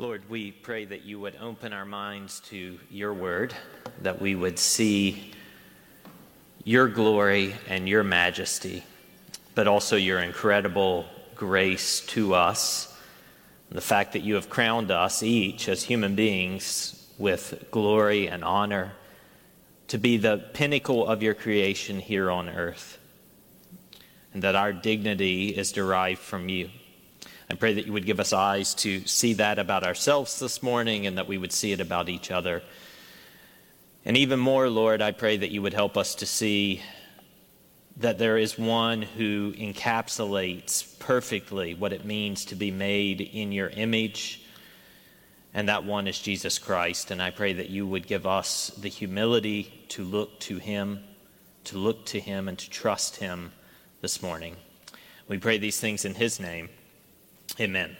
Lord, we pray that you would open our minds to your word, that we would see your glory and your majesty, but also your incredible grace to us. The fact that you have crowned us each as human beings with glory and honor to be the pinnacle of your creation here on earth, and that our dignity is derived from you. I pray that you would give us eyes to see that about ourselves this morning and that we would see it about each other. And even more, Lord, I pray that you would help us to see that there is one who encapsulates perfectly what it means to be made in your image, and that one is Jesus Christ. And I pray that you would give us the humility to look to him, to look to him, and to trust him this morning. We pray these things in his name. Amen.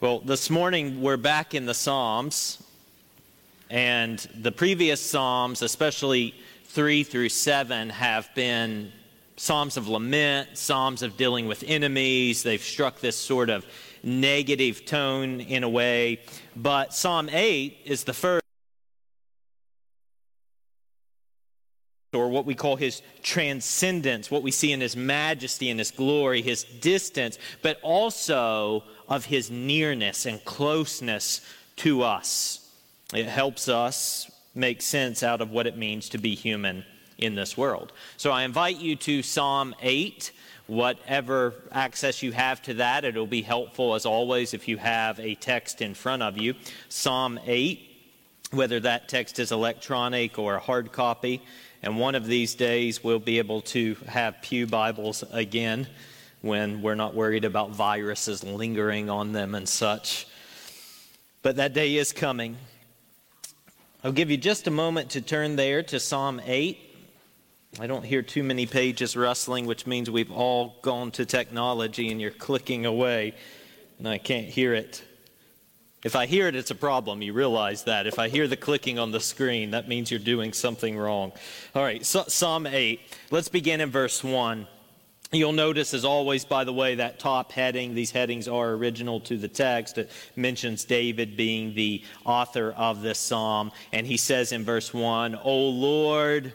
Well, this morning we're back in the Psalms, and the previous Psalms, especially 3 through 7, have been Psalms of lament, Psalms of dealing with enemies. They've struck this sort of negative tone in a way. But Psalm 8 is the first. What we call his transcendence, what we see in his majesty and his glory, his distance, but also of his nearness and closeness to us. It helps us make sense out of what it means to be human in this world. So I invite you to Psalm 8. Whatever access you have to that, it'll be helpful as always if you have a text in front of you. Psalm 8, whether that text is electronic or a hard copy. And one of these days, we'll be able to have Pew Bibles again when we're not worried about viruses lingering on them and such. But that day is coming. I'll give you just a moment to turn there to Psalm 8. I don't hear too many pages rustling, which means we've all gone to technology and you're clicking away, and I can't hear it. If I hear it, it's a problem. You realize that. If I hear the clicking on the screen, that means you're doing something wrong. All right, so, Psalm 8. Let's begin in verse 1. You'll notice, as always, by the way, that top heading, these headings are original to the text. It mentions David being the author of this psalm. And he says in verse 1, O Lord,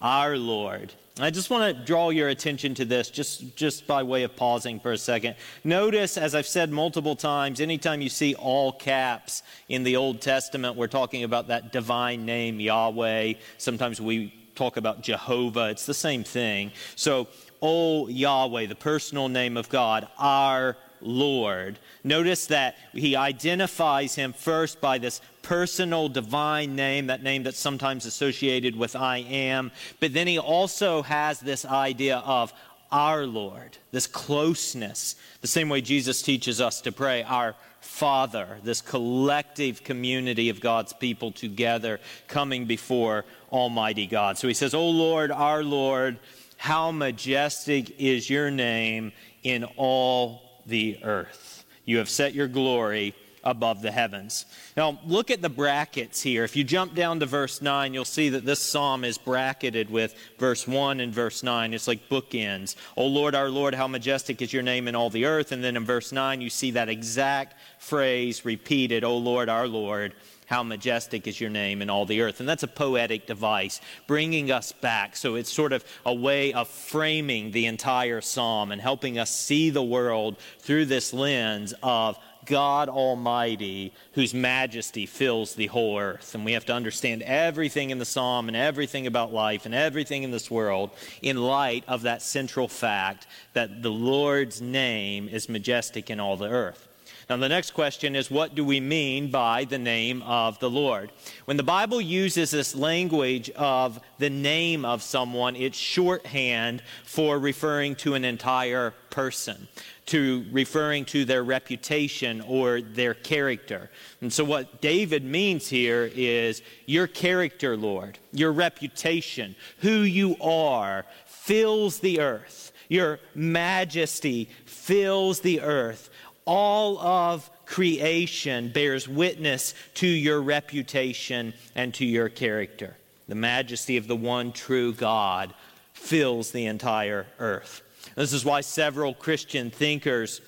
our Lord. I just want to draw your attention to this just, just by way of pausing for a second. Notice, as I've said multiple times, anytime you see all caps in the Old Testament, we're talking about that divine name, Yahweh. Sometimes we talk about Jehovah. It's the same thing. So, O Yahweh, the personal name of God, our Lord. Notice that he identifies him first by this personal divine name, that name that's sometimes associated with I am. But then he also has this idea of our Lord, this closeness, the same way Jesus teaches us to pray, our Father, this collective community of God's people together coming before Almighty God. So he says, O Lord, our Lord, how majestic is your name in all the earth. You have set your glory above the heavens. Now, look at the brackets here. If you jump down to verse 9, you'll see that this psalm is bracketed with verse 1 and verse 9. It's like bookends. O Lord, our Lord, how majestic is your name in all the earth. And then in verse 9, you see that exact phrase repeated, O Lord, our Lord how majestic is your name in all the earth. And that's a poetic device, bringing us back. So it's sort of a way of framing the entire psalm and helping us see the world through this lens of God Almighty, whose majesty fills the whole earth. And we have to understand everything in the psalm and everything about life and everything in this world in light of that central fact that the Lord's name is majestic in all the earth. Now, the next question is what do we mean by the name of the Lord? When the Bible uses this language of the name of someone, it's shorthand for referring to an entire person, to referring to their reputation or their character. And so, what David means here is your character, Lord, your reputation, who you are, fills the earth. Your majesty fills the earth all of creation bears witness to your reputation and to your character. The majesty of the one true God fills the entire earth. This is why several Christian thinkers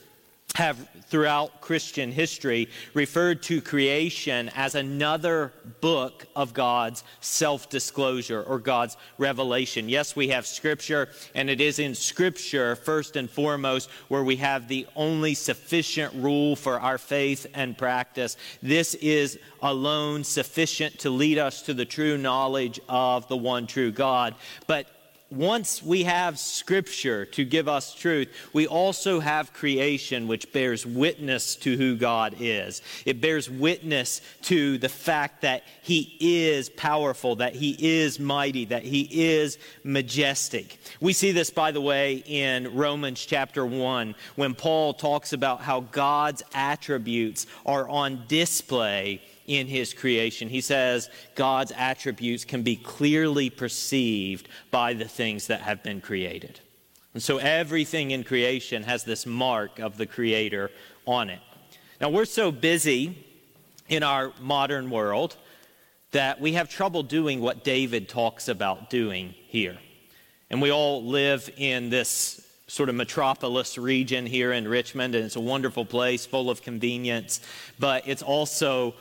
have throughout Christian history referred to creation as another book of God's self disclosure or God's revelation. Yes, we have Scripture, and it is in Scripture, first and foremost, where we have the only sufficient rule for our faith and practice. This is alone sufficient to lead us to the true knowledge of the one true God. But once we have Scripture to give us truth, we also have creation which bears witness to who God is. It bears witness to the fact that He is powerful, that He is mighty, that He is majestic. We see this, by the way, in Romans chapter 1, when Paul talks about how God's attributes are on display in his creation. He says God's attributes can be clearly perceived by the things that have been created. And so everything in creation has this mark of the Creator on it. Now, we're so busy in our modern world that we have trouble doing what David talks about doing here. And we all live in this sort of metropolis region here in Richmond, and it's a wonderful place full of convenience, but it's also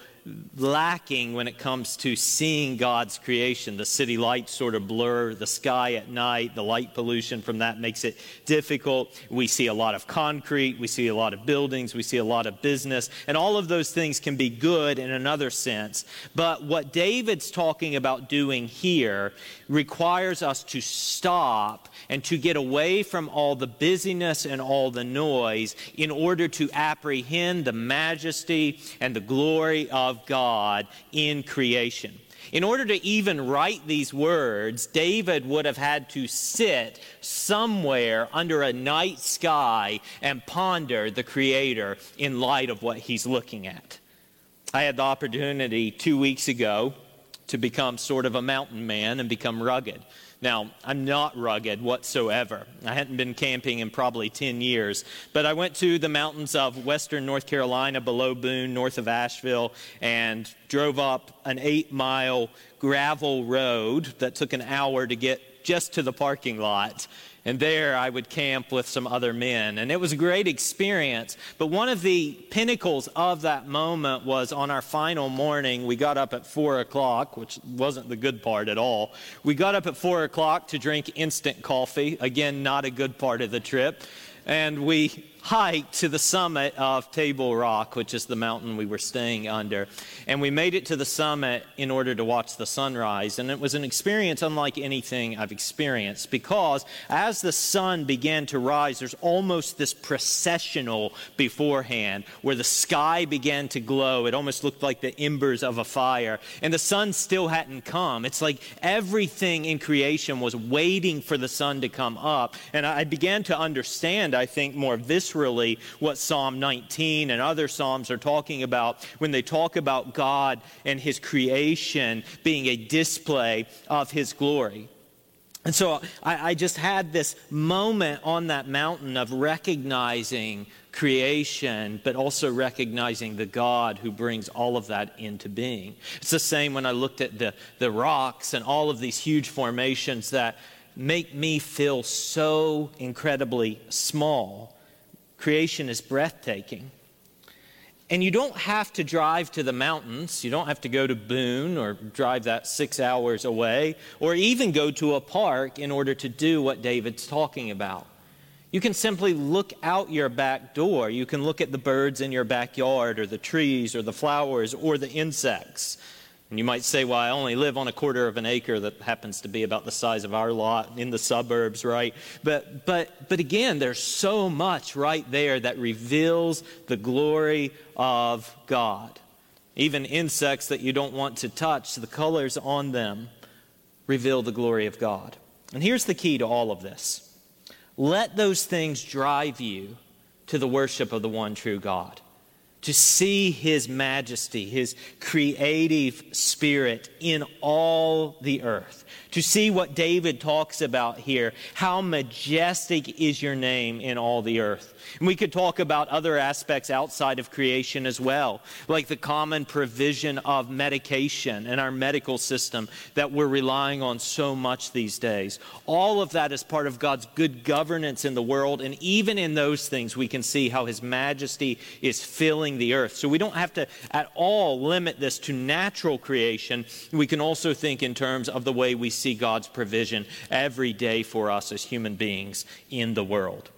lacking when it comes to seeing God's creation. The city lights sort of blur the sky at night. The light pollution from that makes it difficult. We see a lot of concrete. We see a lot of buildings. We see a lot of business. And all of those things can be good in another sense. But what David's talking about doing here requires us to stop and to get away from all the busyness and all the noise in order to apprehend the majesty and the glory of God in creation. In order to even write these words, David would have had to sit somewhere under a night sky and ponder the Creator in light of what he's looking at. I had the opportunity two weeks ago to become sort of a mountain man and become rugged. Now, I'm not rugged whatsoever. I hadn't been camping in probably 10 years, but I went to the mountains of western North Carolina below Boone, north of Asheville, and drove up an eight mile gravel road that took an hour to get just to the parking lot and there I would camp with some other men. And it was a great experience. But one of the pinnacles of that moment was on our final morning, we got up at 4 o'clock, which wasn't the good part at all. We got up at 4 o'clock to drink instant coffee. Again, not a good part of the trip. And we hike to the summit of Table Rock, which is the mountain we were staying under. And we made it to the summit in order to watch the sunrise. And it was an experience unlike anything I've experienced because as the sun began to rise, there's almost this processional beforehand where the sky began to glow. It almost looked like the embers of a fire. And the sun still hadn't come. It's like everything in creation was waiting for the sun to come up. And I began to understand, I think, more viscerally what Psalm 19 and other Psalms are talking about when they talk about God and His creation being a display of His glory. And so I, I, just had this moment on that mountain of recognizing creation, but also recognizing the God who brings all of that into being. It's the same when I looked at the, the rocks and all of these huge formations that make me feel so incredibly small. Creation is breathtaking. And you don't have to drive to the mountains. You don't have to go to Boone or drive that six hours away, or even go to a park in order to do what David's talking about. You can simply look out your back door. You can look at the birds in your backyard, or the trees, or the flowers, or the insects. And you might say, well, I only live on a quarter of an acre that happens to be about the size of our lot in the suburbs, right? But, but, but again, there's so much right there that reveals the glory of God. Even insects that you don't want to touch, the colors on them reveal the glory of God. And here's the key to all of this let those things drive you to the worship of the one true God. To see his majesty, his creative spirit in all the earth, to see what David talks about here. How majestic is your name in all the earth. And we could talk about other aspects outside of creation as well, like the common provision of medication and our medical system that we're relying on so much these days. All of that is part of God's good governance in the world. And even in those things, we can see how His majesty is filling the earth. So we don't have to at all limit this to natural creation. We can also think in terms of the way we see God's provision every day for us as human beings in the world.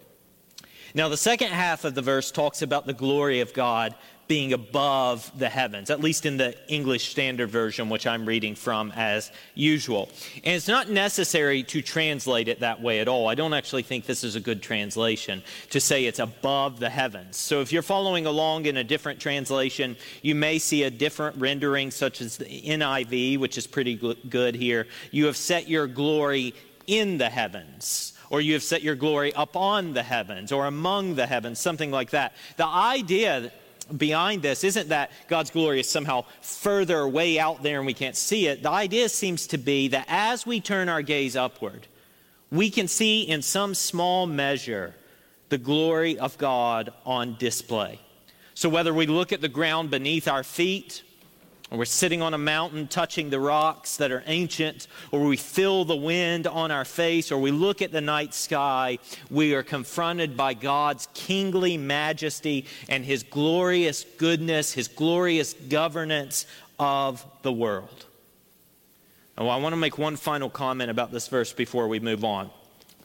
Now, the second half of the verse talks about the glory of God being above the heavens, at least in the English Standard Version, which I'm reading from as usual. And it's not necessary to translate it that way at all. I don't actually think this is a good translation to say it's above the heavens. So if you're following along in a different translation, you may see a different rendering, such as the NIV, which is pretty good here. You have set your glory in the heavens or you have set your glory upon the heavens or among the heavens, something like that. The idea behind this isn't that God's glory is somehow further way out there and we can't see it. The idea seems to be that as we turn our gaze upward, we can see in some small measure the glory of God on display. So whether we look at the ground beneath our feet, or we're sitting on a mountain touching the rocks that are ancient, or we feel the wind on our face, or we look at the night sky, we are confronted by God's kingly majesty and His glorious goodness, His glorious governance of the world. Now, I want to make one final comment about this verse before we move on.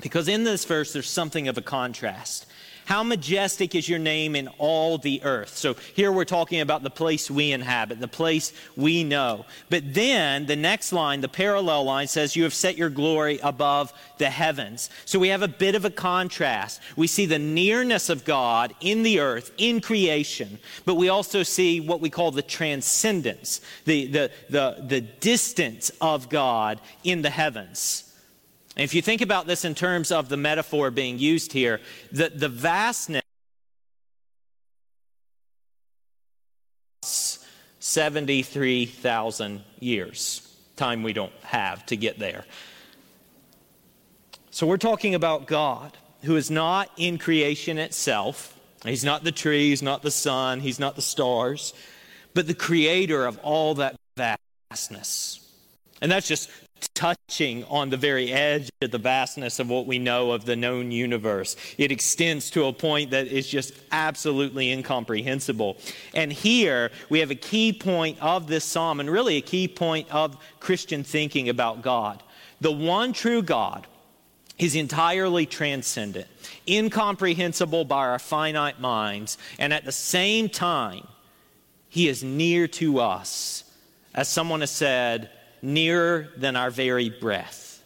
Because in this verse, there's something of a contrast. How majestic is your name in all the earth? So here we're talking about the place we inhabit, the place we know. But then the next line, the parallel line says, You have set your glory above the heavens. So we have a bit of a contrast. We see the nearness of God in the earth, in creation, but we also see what we call the transcendence, the, the, the, the distance of God in the heavens. And if you think about this in terms of the metaphor being used here, the, the vastness 73,000 years, time we don't have to get there. So we're talking about God who is not in creation itself. He's not the tree, he's not the sun, he's not the stars, but the creator of all that vastness. And that's just touching on the very edge of the vastness of what we know of the known universe. It extends to a point that is just absolutely incomprehensible. And here we have a key point of this psalm, and really a key point of Christian thinking about God. The one true God is entirely transcendent, incomprehensible by our finite minds, and at the same time, he is near to us. As someone has said, nearer than our very breath.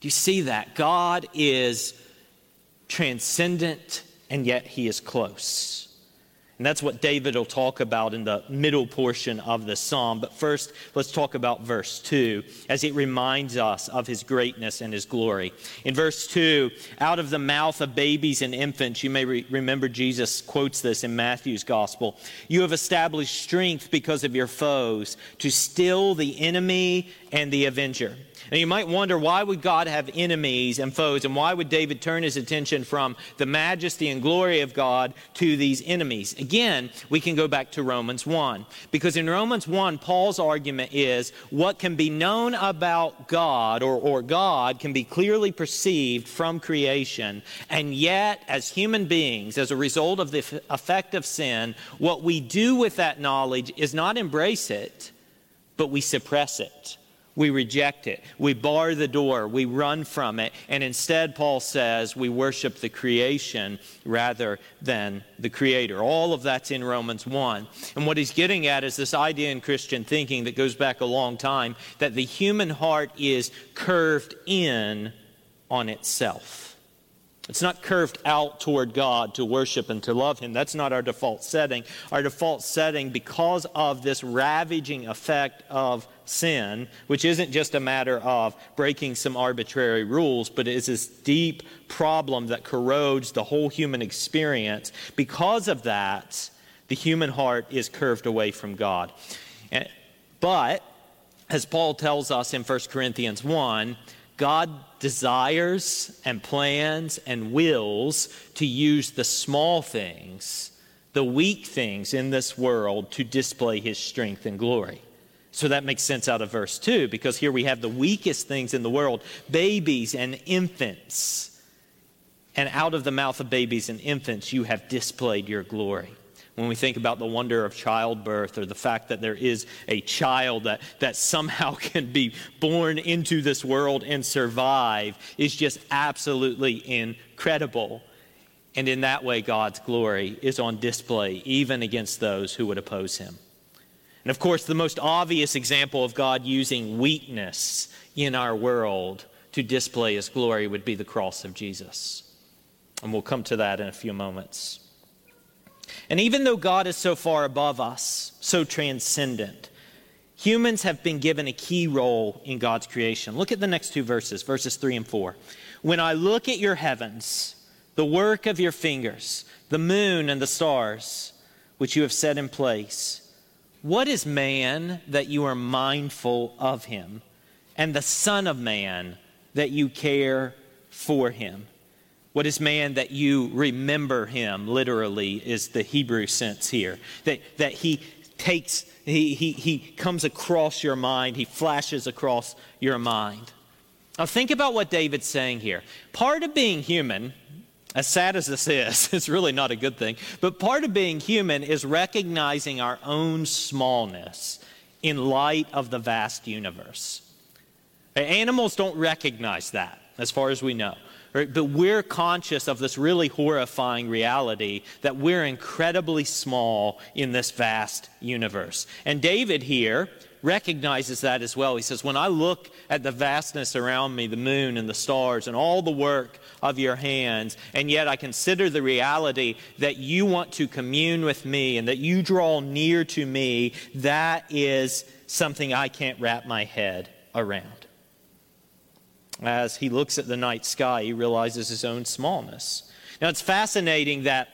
Do you see that? God is transcendent and yet he is close. And that's what David will talk about in the middle portion of the psalm. But first, let's talk about verse 2 as it reminds us of his greatness and his glory. In verse 2, out of the mouth of babies and infants, you may re- remember Jesus quotes this in Matthew's gospel. You have established strength because of your foes to still the enemy and the avenger. And you might wonder why would God have enemies and foes, and why would David turn his attention from the majesty and glory of God to these enemies? Again, we can go back to Romans 1. Because in Romans 1, Paul's argument is what can be known about God or, or God can be clearly perceived from creation, and yet, as human beings, as a result of the effect of sin, what we do with that knowledge is not embrace it, but we suppress it. We reject it. We bar the door. We run from it. And instead, Paul says, we worship the creation rather than the creator. All of that's in Romans 1. And what he's getting at is this idea in Christian thinking that goes back a long time that the human heart is curved in on itself. It's not curved out toward God to worship and to love Him. That's not our default setting. Our default setting, because of this ravaging effect of sin, which isn't just a matter of breaking some arbitrary rules, but is this deep problem that corrodes the whole human experience. Because of that, The human heart is curved away from God. But, as Paul tells us in 1 Corinthians 1, God desires and plans and wills to use the small things, the weak things in this world to display his strength and glory. So that makes sense out of verse 2 because here we have the weakest things in the world babies and infants. And out of the mouth of babies and infants, you have displayed your glory when we think about the wonder of childbirth or the fact that there is a child that, that somehow can be born into this world and survive is just absolutely incredible. And in that way, God's glory is on display even against those who would oppose him. And of course, the most obvious example of God using weakness in our world to display his glory would be the cross of Jesus. And we'll come to that in a few moments. And even though God is so far above us, so transcendent, humans have been given a key role in God's creation. Look at the next two verses, verses 3 and 4. When I look at your heavens, the work of your fingers, the moon and the stars, which you have set in place, what is man that you are mindful of him, and the Son of Man that you care for him? What is man that you remember him, literally, is the Hebrew sense here. That, that he takes, he, he, he comes across your mind, he flashes across your mind. Now, think about what David's saying here. Part of being human, as sad as this is, it's really not a good thing, but part of being human is recognizing our own smallness in light of the vast universe. Animals don't recognize that, as far as we know. Right? But we're conscious of this really horrifying reality that we're incredibly small in this vast universe. And David here recognizes that as well. He says, When I look at the vastness around me, the moon and the stars and all the work of your hands, and yet I consider the reality that you want to commune with me and that you draw near to me, that is something I can't wrap my head around. As he looks at the night sky, he realizes his own smallness. Now, it's fascinating that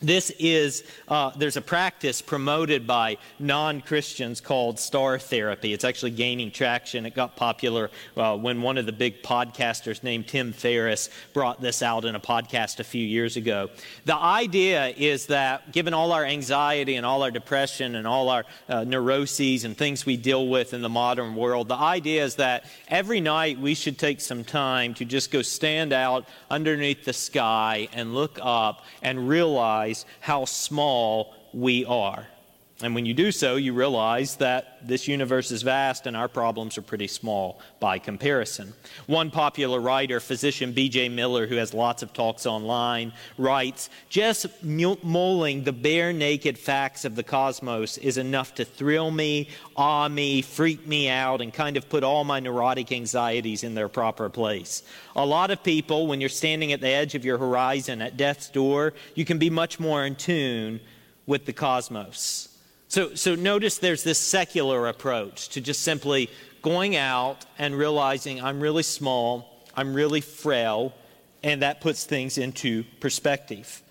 this is, uh, there's a practice promoted by non Christians called star therapy. It's actually gaining traction. It got popular uh, when one of the big podcasters named Tim Ferriss brought this out in a podcast a few years ago. The idea is that given all our anxiety and all our depression and all our uh, neuroses and things we deal with in the modern world, the idea is that every night we should take some time to just go stand out underneath the sky and look up and realize realize how small we are. And when you do so, you realize that this universe is vast and our problems are pretty small by comparison. One popular writer, physician B.J. Miller, who has lots of talks online, writes Just mulling the bare naked facts of the cosmos is enough to thrill me, awe me, freak me out, and kind of put all my neurotic anxieties in their proper place. A lot of people, when you're standing at the edge of your horizon at death's door, you can be much more in tune with the cosmos. So, so notice there's this secular approach to just simply going out and realizing I'm really small, I'm really frail, and that puts things into perspective.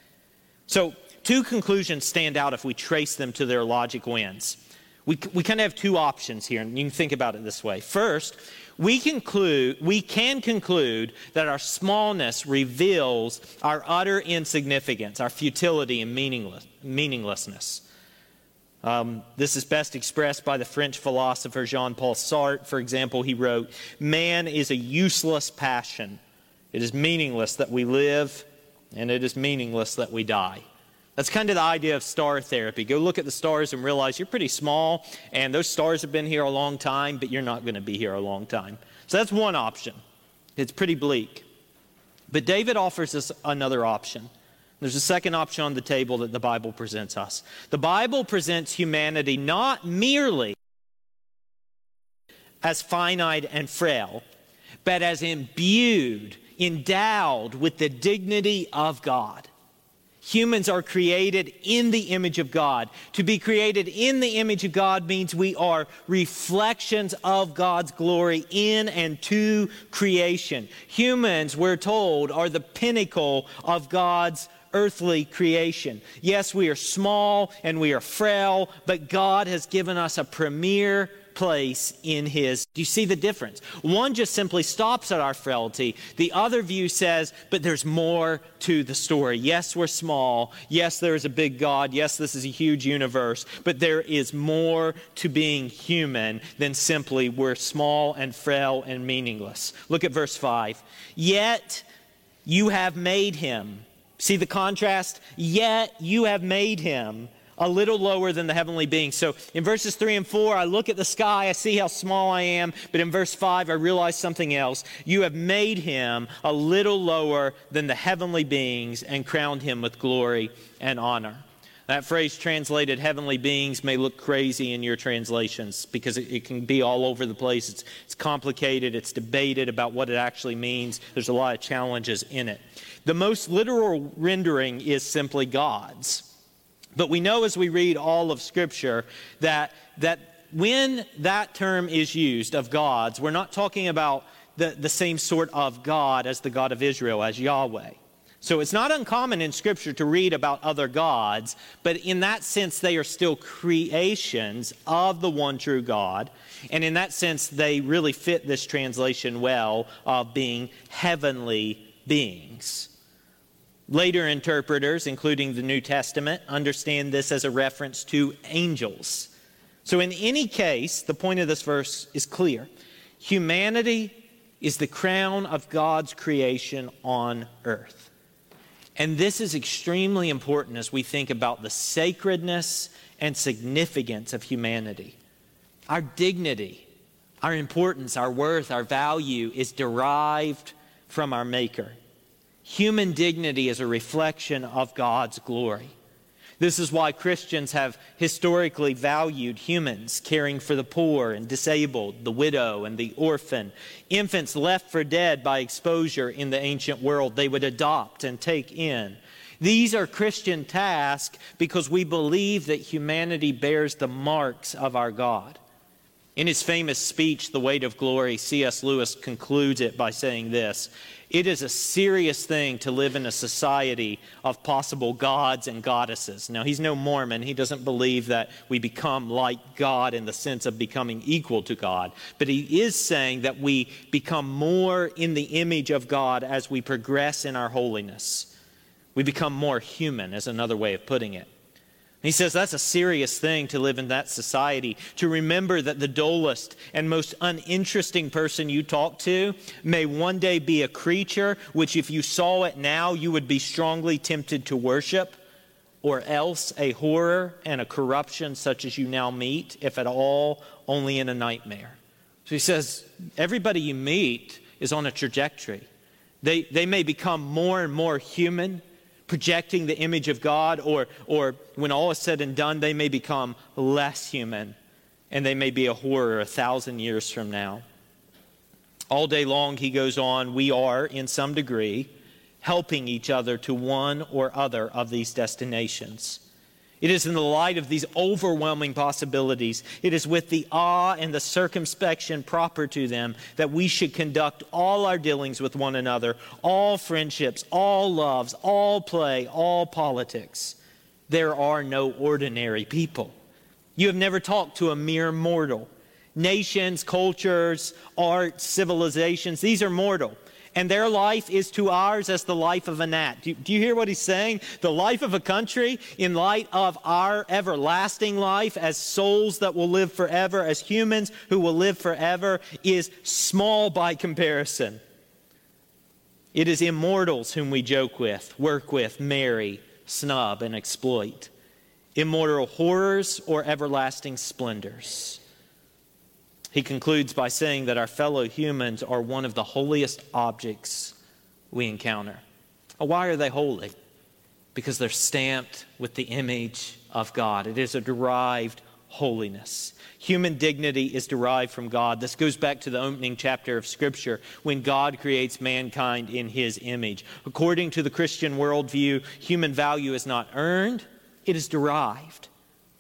So, two conclusions stand out if we trace them to their logical ends. We, we kind of have two options here, and you can think about it this way. First, we, conclude, we can conclude that our smallness reveals our utter insignificance, our futility and meaningless, meaninglessness. Um, this is best expressed by the French philosopher Jean Paul Sartre. For example, he wrote, Man is a useless passion. It is meaningless that we live, and it is meaningless that we die. That's kind of the idea of star therapy. Go look at the stars and realize you're pretty small, and those stars have been here a long time, but you're not going to be here a long time. So that's one option. It's pretty bleak. But David offers us another option. There's a second option on the table that the Bible presents us. The Bible presents humanity not merely as finite and frail, but as imbued, endowed with the dignity of God. Humans are created in the image of God. To be created in the image of God means we are reflections of God's glory in and to creation. Humans, we're told, are the pinnacle of God's earthly creation. Yes, we are small and we are frail, but God has given us a premier place in his. Do you see the difference? One just simply stops at our frailty. The other view says, but there's more to the story. Yes, we're small. Yes, there is a big God. Yes, this is a huge universe. But there is more to being human than simply we're small and frail and meaningless. Look at verse 5. Yet you have made him. See the contrast? Yet you have made him a little lower than the heavenly beings. So in verses 3 and 4, I look at the sky, I see how small I am, but in verse 5, I realize something else. You have made him a little lower than the heavenly beings and crowned him with glory and honor. That phrase translated heavenly beings may look crazy in your translations because it, it, can be all over the place. It's, it's complicated, it's debated about what it actually means. There's a lot of challenges in it. The most literal rendering is simply God's. But we know as we read all of Scripture that, that when that term is used of gods, we're not talking about the, the same sort of God as the God of Israel, as Yahweh. So it's not uncommon in Scripture to read about other gods, but in that sense, they are still creations of the one true God. And in that sense, they really fit this translation well of being heavenly beings. Later interpreters, including the New Testament, understand this as a reference to angels. So, in any case, the point of this verse is clear. Humanity is the crown of God's creation on earth. And this is extremely important as we think about the sacredness and significance of humanity. Our dignity, our importance, our worth, our value is derived from our Maker. Human dignity is a reflection of God's glory. This is why Christians have historically valued humans, caring for the poor and disabled, the widow and the orphan, infants left for dead by exposure in the ancient world, they would adopt and take in. These are Christian tasks because we believe that humanity bears the marks of our God. In his famous speech, The Weight of Glory, C.S. Lewis concludes it by saying this it is a serious thing to live in a society of possible gods and goddesses. Now, he's no Mormon. He doesn't believe that we become like God in the sense of becoming equal to God. But he is saying that we become more in the image of God as we progress in our holiness. We become more human, is another way of putting it. He says that's a serious thing to live in that society, to remember that the dullest and most uninteresting person you talk to may one day be a creature which, if you saw it now, you would be strongly tempted to worship, or else a horror and a corruption such as you now meet, if at all, only in a nightmare. So he says, everybody you meet is on a trajectory. They, they may become more and more human projecting the image of God, or, or when all is said and done, they may become less human and they may be a horror a thousand years from now. All day long, he goes on, we are, in some degree, helping each other to one or other of these destinations. It is in the light of these overwhelming possibilities, it is with the awe and the circumspection proper to them that we should conduct all our dealings with one another, all friendships, all loves, all play, all politics. There are no ordinary people. You have never talked to a mere mortal. Nations, cultures, arts, civilizations, these are mortal and their life is to ours as the life of a gnat. Do you, do you, hear what he's saying? The life of a country in light of our everlasting life as souls that will live forever, as humans who will live forever, is small by comparison. It is immortals whom we joke with, work with, marry, snub, and exploit. Immortal horrors or everlasting splendors. He concludes by saying that our fellow humans are one of the holiest objects we encounter. Why are they holy? Because they're stamped with the image of God. It is a derived holiness. Human dignity is derived from God. This goes back to the opening chapter of Scripture when God creates mankind in his image. According to the Christian worldview, human value is not earned, it is derived.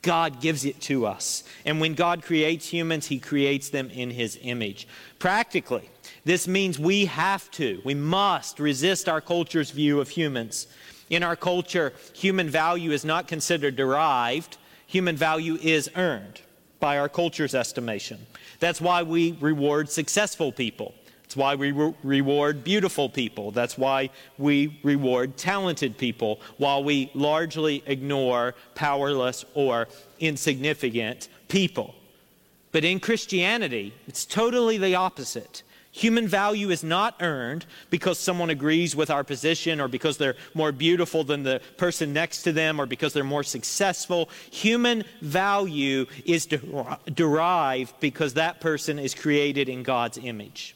God gives it to us. And when God creates humans, he creates them in his image. Practically, this means we have to, we must resist our culture's view of humans. In our culture, human value is not considered derived, human value is earned by our culture's estimation. That's why we reward successful people. That's why we re- reward beautiful people. That's why we reward talented people, while we largely ignore powerless or insignificant people. But in Christianity, it's totally the opposite. Human value is not earned because someone agrees with our position or because they're more beautiful than the person next to them or because they're more successful. Human value is der- derived because that person is created in God's image.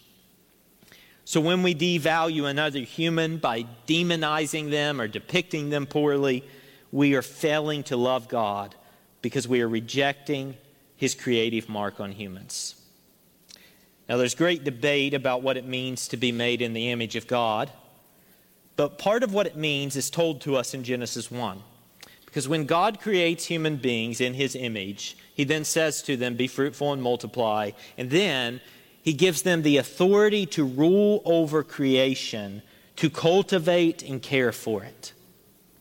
So when we devalue another human by demonizing them or depicting them poorly, we are failing to love God because we are rejecting his creative mark on humans. Now, there's great debate about what it means to be made in the image of God, but part of what it means is told to us in Genesis 1. Because when God creates human beings in his image, he then says to them, Be fruitful and multiply. And then he gives them the authority to rule over creation, to cultivate and care for it.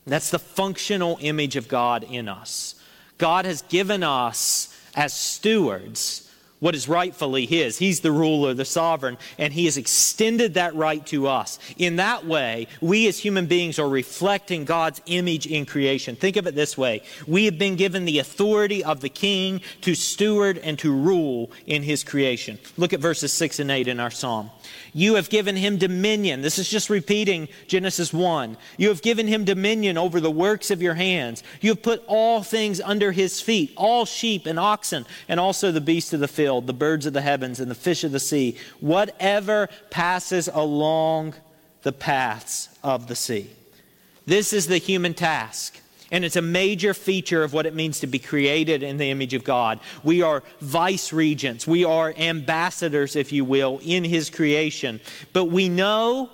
That's the functional image of God in us. God has given us as stewards what is rightfully his. He's the ruler, the sovereign, and he has extended that right to us. In that way, we as human beings are reflecting God's image in creation. Think of it this way we have been given the authority of the king to steward and to rule in his creation. Look at verses 6 and 8 in our psalm. You have given him dominion. This is just repeating Genesis 1. You have given him dominion over the works of your hands. You have put all things under his feet, all sheep and oxen, and also the beasts of the field, the birds of the heavens, and the fish of the sea, whatever passes along the paths of the sea. This is the human task and it's a major feature of what it means to be created in the image of God. We are vice regents, we are ambassadors, if you will, in His creation. But we know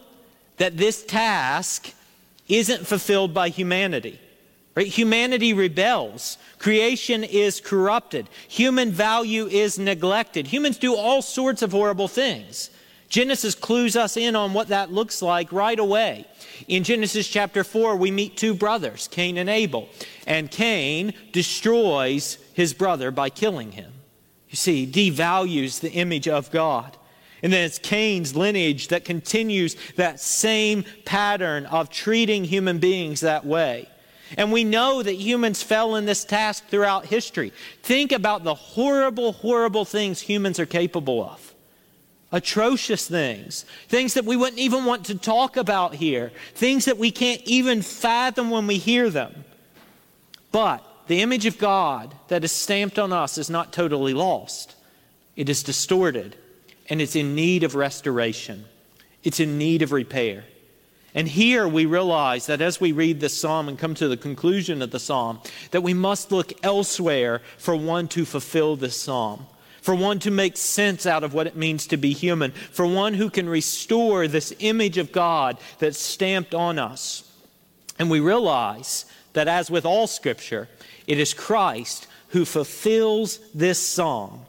that this task isn't fulfilled by humanity. Right? Humanity rebels. Creation is corrupted. Human value is neglected. Humans do all sorts of horrible things. Genesis clues us in on what that looks like right away. In Genesis chapter 4, we meet two brothers, Cain and Abel. And Cain destroys his brother by killing him. You see, devalues the image of God. And then it's Cain's lineage that continues that same pattern of treating human beings that way. And we know that humans fell in this task throughout history. Think about the horrible, horrible things humans are capable of atrocious things, things that we wouldn't even want to talk about here, things that we can't even fathom when we hear them. But the image of God that is stamped on us is not totally lost, it is distorted, and it's in need of restoration, it's in need of repair. And here we realize that as we read this psalm and come to the conclusion of the psalm, that we must look elsewhere for one to fulfill this psalm for one to make sense out of what it means to be human, for one who can restore this image of God that's stamped on us. And we realize that, as with all Scripture, it is Christ who fulfills this song.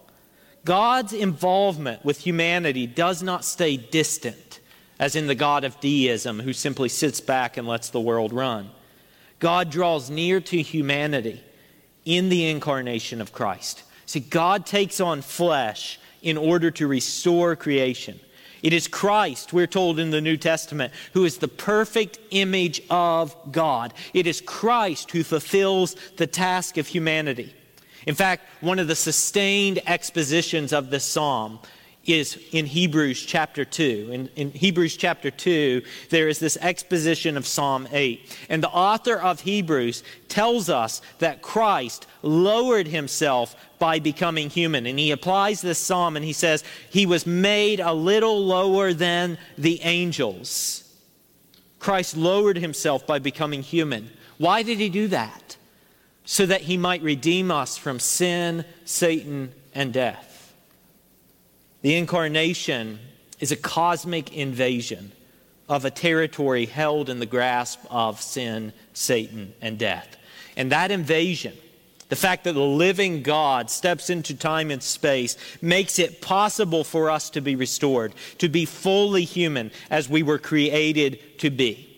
God's involvement with humanity does not stay distant, as in the God of deism who simply sits back and lets the world run. God draws near to humanity in the incarnation of Christ. See, God takes on flesh in order to restore creation. It is Christ, we're told in the New Testament, who is the perfect image of God. It is Christ who fulfills the task of humanity. In fact, one of the sustained expositions of this psalm is in Hebrews chapter 2. In, in, Hebrews chapter 2, there is this exposition of Psalm 8. And the author of Hebrews tells us that Christ lowered himself by becoming human. And he applies this psalm and he says, He was made a little lower than the angels. Christ lowered himself by becoming human. Why did he do that? So that he might redeem us from sin, Satan, and death. The incarnation is a cosmic invasion of a territory held in the grasp of sin, Satan, and death. And that invasion, the fact that the living God steps into time and space, makes it possible for us to be restored, to be fully human as we were created to be.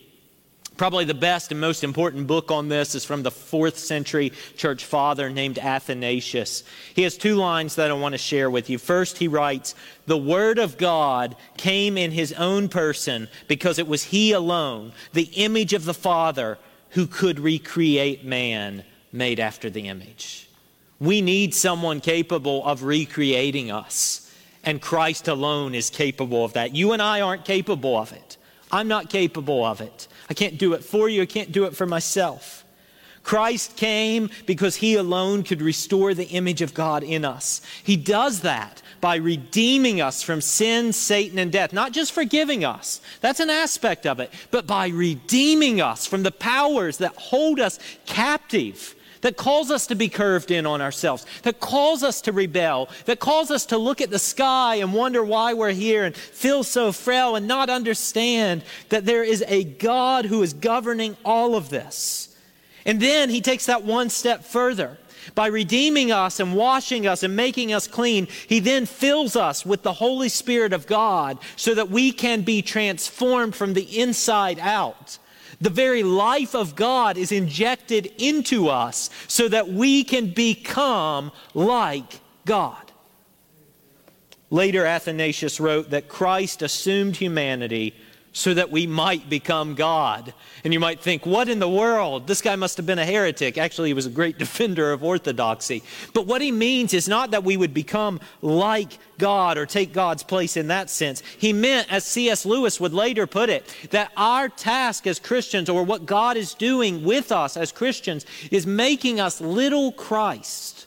Probably the best and most important book on this is from the fourth century church father named Athanasius. He has two lines that I want to share with you. First, he writes, The Word of God came in his own person because it was he alone, the image of the Father, who could recreate man made after the image. We need someone capable of recreating us, and Christ alone is capable of that. You and I aren't capable of it. I'm not capable of it. I can't do it for you. I can't do it for myself. Christ came because he alone could restore the image of God in us. He does that by redeeming us from sin, Satan, and death. Not just forgiving us, that's an aspect of it, but by redeeming us from the powers that hold us captive that calls us to be curved in on ourselves, that calls us to rebel, that calls us to look at the sky and wonder why we're here and feel so frail and not understand that there is a God who is governing all of this. And then he takes that one step further. By redeeming us and washing us and making us clean, He then fills us with the Holy Spirit of God so that we can be transformed from the inside out. The very life of God is injected into us so that we can become like God. Later, Athanasius wrote that Christ assumed humanity so that we might become God. And you might think, what in the world? This guy must have been a heretic. Actually, he was a great defender of orthodoxy. But what he means is not that we would become like God or take God's place in that sense. He meant, as C.S. Lewis would later put it, that our task as Christians, or what God is doing with us as Christians, is making us little Christ,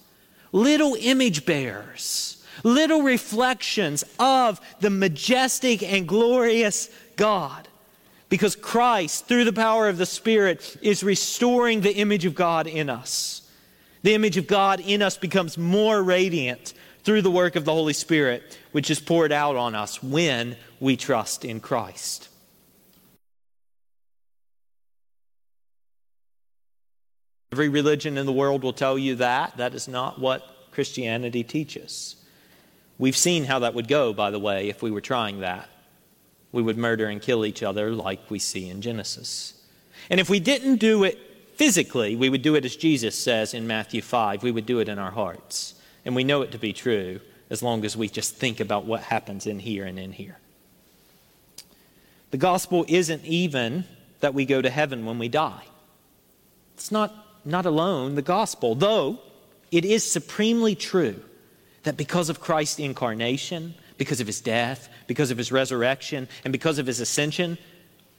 little image bearers, little reflections of the majestic and glorious God. Because Christ, through the power of the Spirit, is restoring the image of God in us. The image of God in us becomes more radiant through the work of the Holy Spirit, which is poured out on us when we trust in Christ. Every religion in the world will tell you that. That is not what Christianity teaches. We've seen how that would go, by the way, if we were trying that we would murder and kill each other like we see in Genesis. And if we didn't do it physically, we would do it as Jesus says in Matthew 5. We would do it in our hearts. And we know it to be true as long as we just think about what happens in here and in here. The gospel isn't even that we go to heaven when we die. It's not, not alone the gospel, though it is supremely true that because of Christ's incarnation, because of his death, because of his resurrection, and because of his ascension,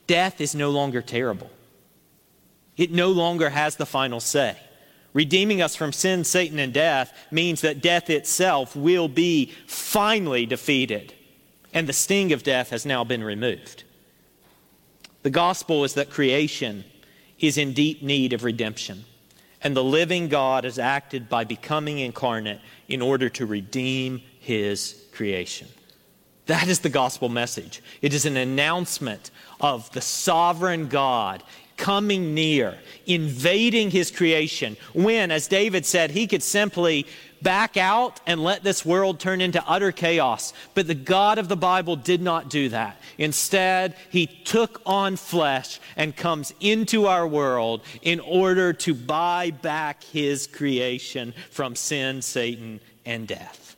death is no longer terrible. It no longer has the final say. Redeeming us from sin, Satan, and death means that death itself will be finally defeated, and the sting of death has now been removed. The gospel is that creation is in deep need of redemption, and the living God has acted by becoming incarnate in order to redeem his creation. That is the gospel message. It is an announcement of the sovereign God coming near, invading his creation, when, as David said, he could simply back out and let this world turn into utter chaos. But the God of the Bible did not do that. Instead, he took on flesh and comes into our world in order to buy back his creation from sin, Satan, and death.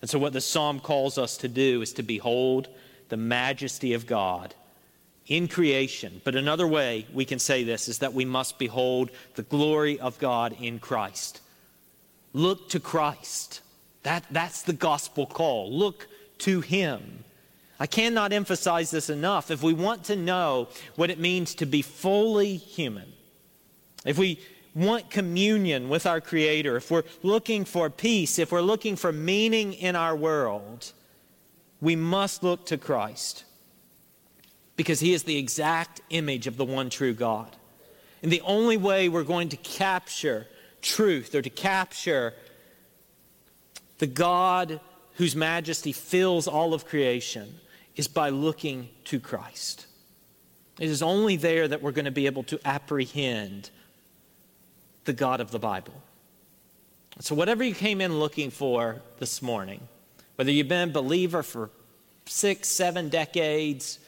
And so, what the psalm calls us to do is to behold the majesty of God in creation. But another way we can say this is that we must behold the glory of God in Christ. Look to Christ. That, that's the gospel call. Look to Him. I cannot emphasize this enough. If we want to know what it means to be fully human, if we want communion with our Creator, if we're looking for peace, if we're looking for meaning in our world, we must look to Christ because He is the exact image of the one true God. And the only way we're going to capture truth or to capture the God whose majesty fills all of creation is by looking to Christ. It is only there that we're going to be able to apprehend the God of the Bible. So, whatever you came in looking for this morning, whether you've been a believer for six, seven decades,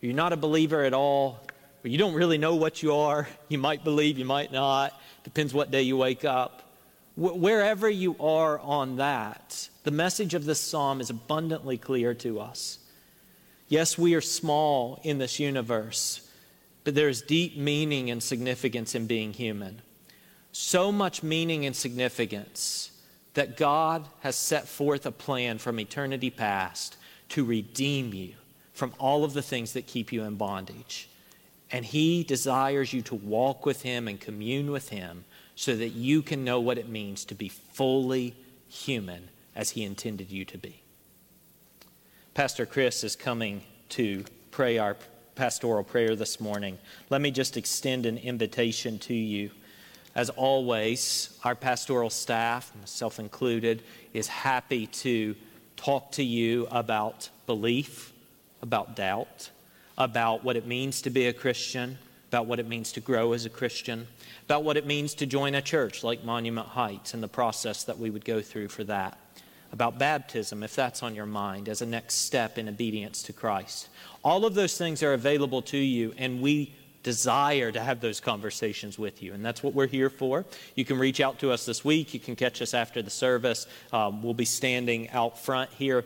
you're not a believer at all, where you don't really know what you are. You might believe, you might not. Depends what day you wake up. Wherever you are on that, the message of this psalm is abundantly clear to us. Yes, we are small in this universe, but there is deep meaning and significance in being human. So much meaning and significance that God has set forth a plan from eternity past to redeem you from all of the things that keep you in bondage. And He desires you to walk with Him and commune with Him so that you can know what it means to be fully human as He intended you to be. Pastor Chris is coming to pray our pastoral prayer this morning. Let me just extend an invitation to you. As always, our pastoral staff, myself included, is happy to talk to you about belief, about doubt, about what it means to be a Christian, about what it means to grow as a Christian, about what it means to join a church like Monument Heights and the process that we would go through for that, about baptism, if that's on your mind, as a next step in obedience to Christ. All of those things are available to you, and we desire to have those conversations with you. And that's what we're here for. You can reach out to us this week. You can catch us after the service. Um, we'll be standing out front here.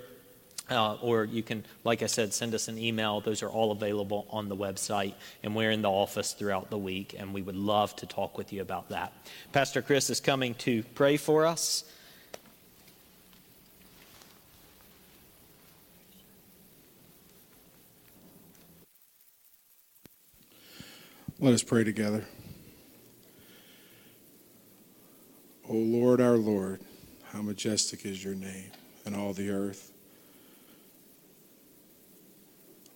Uh, or you can, like I said, send us an email. Those are all available on the website. And we're in the office throughout the week, and we would love to talk with you about that. Pastor Chris is coming to pray for us. Let us pray together. O Lord, our Lord, how majestic is your name in all the earth.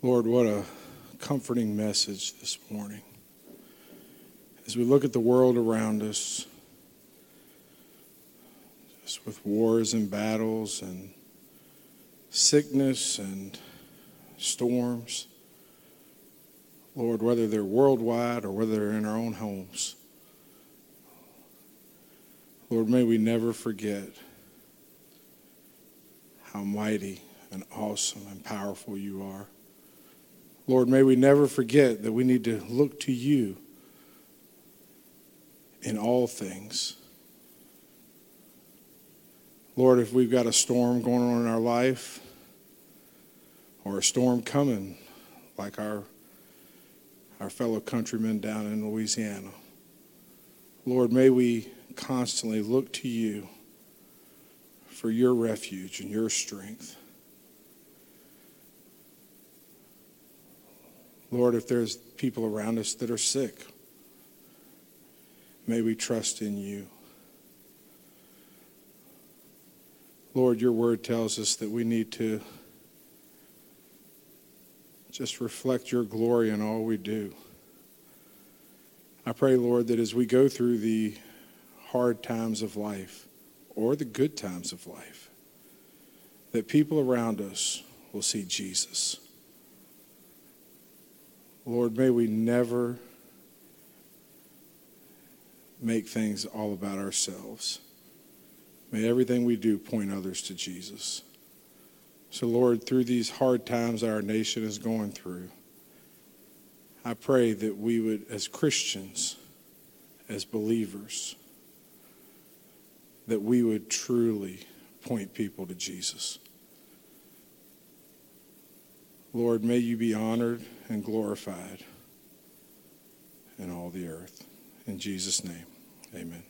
Lord, what a comforting message this morning. As we look at the world around us, just with wars and battles and sickness and storms, Lord, whether they're worldwide or whether they're in our own homes. Lord, may we never forget how mighty and awesome and powerful you are. Lord, may we never forget that we need to look to you in all things. Lord, if we've got a storm going on in our life or a storm coming, like our our fellow countrymen down in Louisiana. Lord, may we constantly look to you for your refuge and your strength. Lord, if there's people around us that are sick, may we trust in you. Lord, your word tells us that we need to just reflect your glory in all we do. I pray, Lord, that as we go through the hard times of life or the good times of life, that people around us will see Jesus. Lord, may we never make things all about ourselves. May everything we do point others to Jesus. So, Lord, through these hard times our nation is going through, I pray that we would, as Christians, as believers, that we would truly point people to Jesus. Lord, may you be honored and glorified in all the earth. In Jesus' name, amen.